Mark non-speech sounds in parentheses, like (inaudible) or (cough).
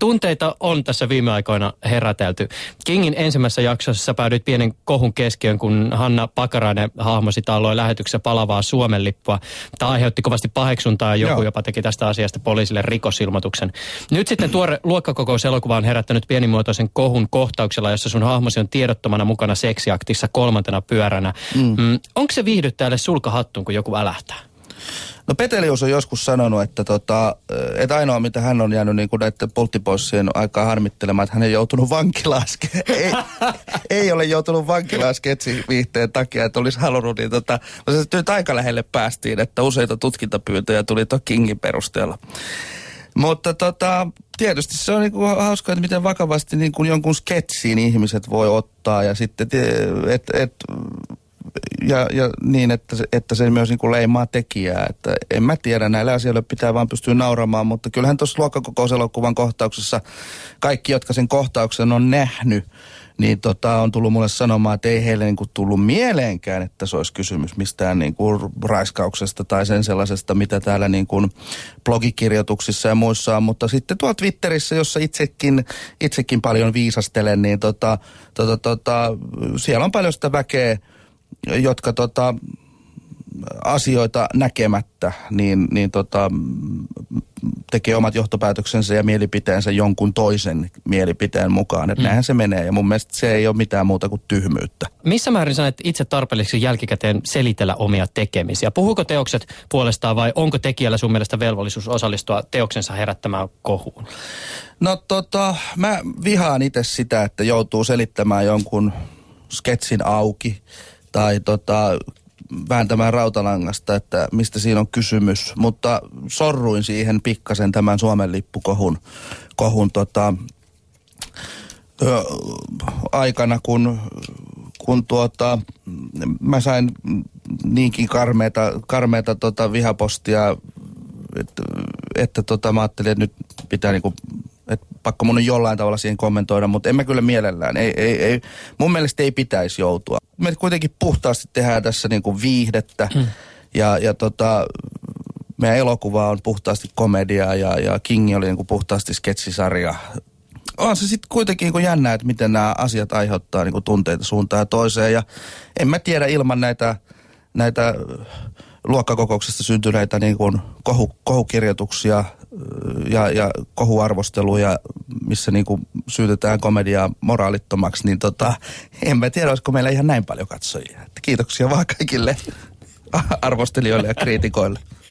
tunteita on tässä viime aikoina herätelty. Kingin ensimmäisessä jaksossa päädyit pienen kohun keskiön, kun Hanna Pakarainen hahmosi taalloi lähetyksessä palavaa Suomen lippua. Tämä aiheutti kovasti paheksuntaa ja joku Joo. jopa teki tästä asiasta poliisille rikosilmoituksen. Nyt sitten tuore luokkakokouselokuva on herättänyt pienimuotoisen kohun kohtauksella, jossa sun hahmosi on tiedottomana mukana seksiaktissa kolmantena pyöränä. Mm. Mm, onko se viihdyttäjälle sulkahattuun, kun joku älähtää? No Petelius on joskus sanonut, että, tota, että ainoa mitä hän on jäänyt niin kuin näiden polttipoissien aikaa harmittelemaan, että hän ei joutunut vankilaan. (laughs) ei, ei ole joutunut vankilaan sketsiviihteen takia, että olisi halunnut. Niin tota, se nyt aika lähelle päästiin, että useita tutkintapyyntöjä tuli tuon Kingin perusteella. Mutta tota, tietysti se on niinku hauskaa, että miten vakavasti niinku jonkun sketsiin ihmiset voi ottaa ja sitten, että et, ja, ja niin, että se, että se myös niin kuin leimaa tekijää. Että en mä tiedä, näillä asioilla pitää vaan pystyä nauramaan, mutta kyllähän tuossa luokkakokouselokuvan kohtauksessa kaikki, jotka sen kohtauksen on nähnyt, niin tota, on tullut mulle sanomaan, että ei heille niin kuin tullut mieleenkään, että se olisi kysymys mistään niin kuin raiskauksesta tai sen sellaisesta, mitä täällä niin kuin blogikirjoituksissa ja muissa on. Mutta sitten tuolla Twitterissä, jossa itsekin, itsekin paljon viisastelen, niin tota, tota, tota, siellä on paljon sitä väkeä, jotka tota, asioita näkemättä, niin, niin tota, tekee omat johtopäätöksensä ja mielipiteensä jonkun toisen mielipiteen mukaan. Että mm. näinhän se menee ja mun mielestä se ei ole mitään muuta kuin tyhmyyttä. Missä määrin sä itse tarpeelliseksi jälkikäteen selitellä omia tekemisiä? Puhuuko teokset puolestaan vai onko tekijällä sun mielestä velvollisuus osallistua teoksensa herättämään kohuun? No tota, mä vihaan itse sitä, että joutuu selittämään jonkun sketsin auki tai tota, vääntämään rautalangasta, että mistä siinä on kysymys. Mutta sorruin siihen pikkasen tämän Suomen lippukohun kohun, tota, ö, aikana, kun, kun tuota, mä sain niinkin karmeita, karmeita tota vihapostia, että, että tota, mä ajattelin, että nyt pitää niinku pakko mun on jollain tavalla siihen kommentoida, mutta en mä kyllä mielellään. Ei, ei, ei, mun mielestä ei pitäisi joutua. Me kuitenkin puhtaasti tehdään tässä niin kuin viihdettä hmm. ja, ja tota, meidän elokuva on puhtaasti komediaa ja, ja King oli niin kuin puhtaasti sketsisarja. On se sitten kuitenkin niin kuin jännä, että miten nämä asiat aiheuttaa niin kuin tunteita suuntaan ja toiseen. Ja en mä tiedä ilman näitä, näitä luokkakokouksesta syntyneitä niin kuin kohu, kohukirjoituksia ja, ja kohuarvosteluja, missä niin kuin syytetään komediaa moraalittomaksi, niin tota, en mä tiedä, olisiko meillä ihan näin paljon katsojia. Kiitoksia vaan kaikille (laughs) arvostelijoille ja kriitikoille.